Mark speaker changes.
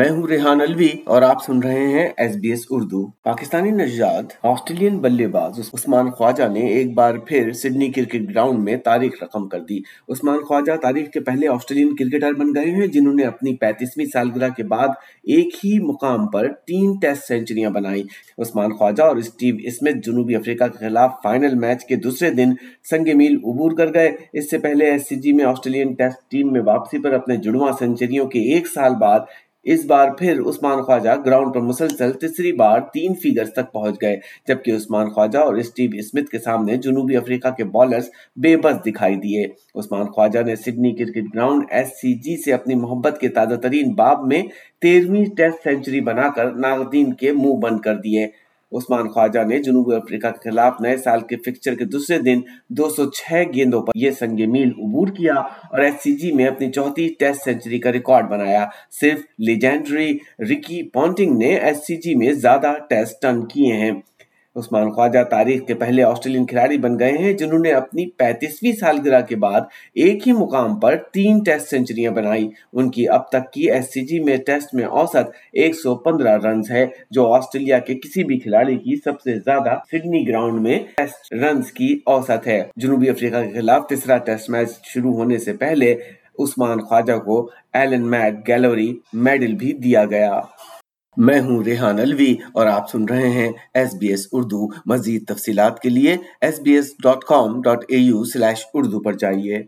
Speaker 1: میں ہوں ریحان الوی اور آپ سن رہے ہیں S B S Urdu. Pakistani نژاد، آسٹریلین بلے باز عثمان خواجہ نے ایک بار پھر سڈنی کرکٹ گراؤنڈ میں تاریخ رقم کر دی۔ عثمان خواجہ تاریخ کے پہلے آسٹریلین کرکٹر بن گئے ہیں جنہوں نے اپنی پینتیسویں سالگرہ کے بعد ایک ہی مقام پر تین ٹیسٹ سینچریاں بنائی عثمان خواجہ اور اسٹیو اسمتھ جنوبی افریقہ کے خلاف فائنل میچ کے دوسرے دن سنگ میل عبور کر گئے۔ اس سے پہلے ایس سی جی میں آسٹریلین ٹیسٹ ٹیم میں واپسی پر اپنے جڑواں سینچریوں کے ایک سال بعد اس بار پھر عثمان خواجہ گراؤنڈ پر مسلسل تیسری بار تین فیگرز تک پہنچ گئے، جبکہ عثمان خواجہ اور اسٹیو اسمتھ کے سامنے جنوبی افریقہ کے بالرز بے بس دکھائی دیے۔ عثمان خواجہ نے Sydney Cricket Ground S C G سے اپنی محبت کے تازہ ترین باب میں تیرہویں ٹیسٹ سینچری بنا کر ناقدین کے منہ بند کر دیے۔ عثمان خواجہ نے جنوبی افریقہ کے خلاف نئے سال کے فکسچر کے دوسرے دن دو سو چھ گیندوں پر یہ سنگ میل عبور کیا اور ایس سی جی میں اپنی چوتھی ٹیسٹ سینچری کا ریکارڈ بنایا۔ صرف لیجینڈری رکی پونٹنگ نے ایس سی جی میں زیادہ ٹیسٹ ٹن کیے ہیں۔ عثمان خواجہ تاریخ کے پہلے آسٹریلین کھلاڑی بن گئے ہیں، جنہوں نے اپنی پینتیسویں سالگرہ کے بعد ایک ہی مقام پر تین ٹیسٹ سینچریاں بنائی ان کی اب تک کی ایس سی جی میں ٹیسٹ میں اوسط ایک سو پندرہ رنز ہے جو آسٹریلیا کے کسی بھی کھلاڑی کی سب سے زیادہ سڈنی گراؤنڈ میں ٹیسٹ رنز کی اوسط ہے۔ جنوبی افریقہ کے خلاف تیسرا ٹیسٹ میچ شروع ہونے سے پہلے عثمان خواجہ کو ایلن میڈ گیلوری میڈل بھی دیا گیا۔ میں ہوں ریحان الوی اور آپ سن رہے ہیں ایس بی ایس اردو۔ مزید تفصیلات کے لیے S B S dot com dot A U slash Urdu پر جائیے۔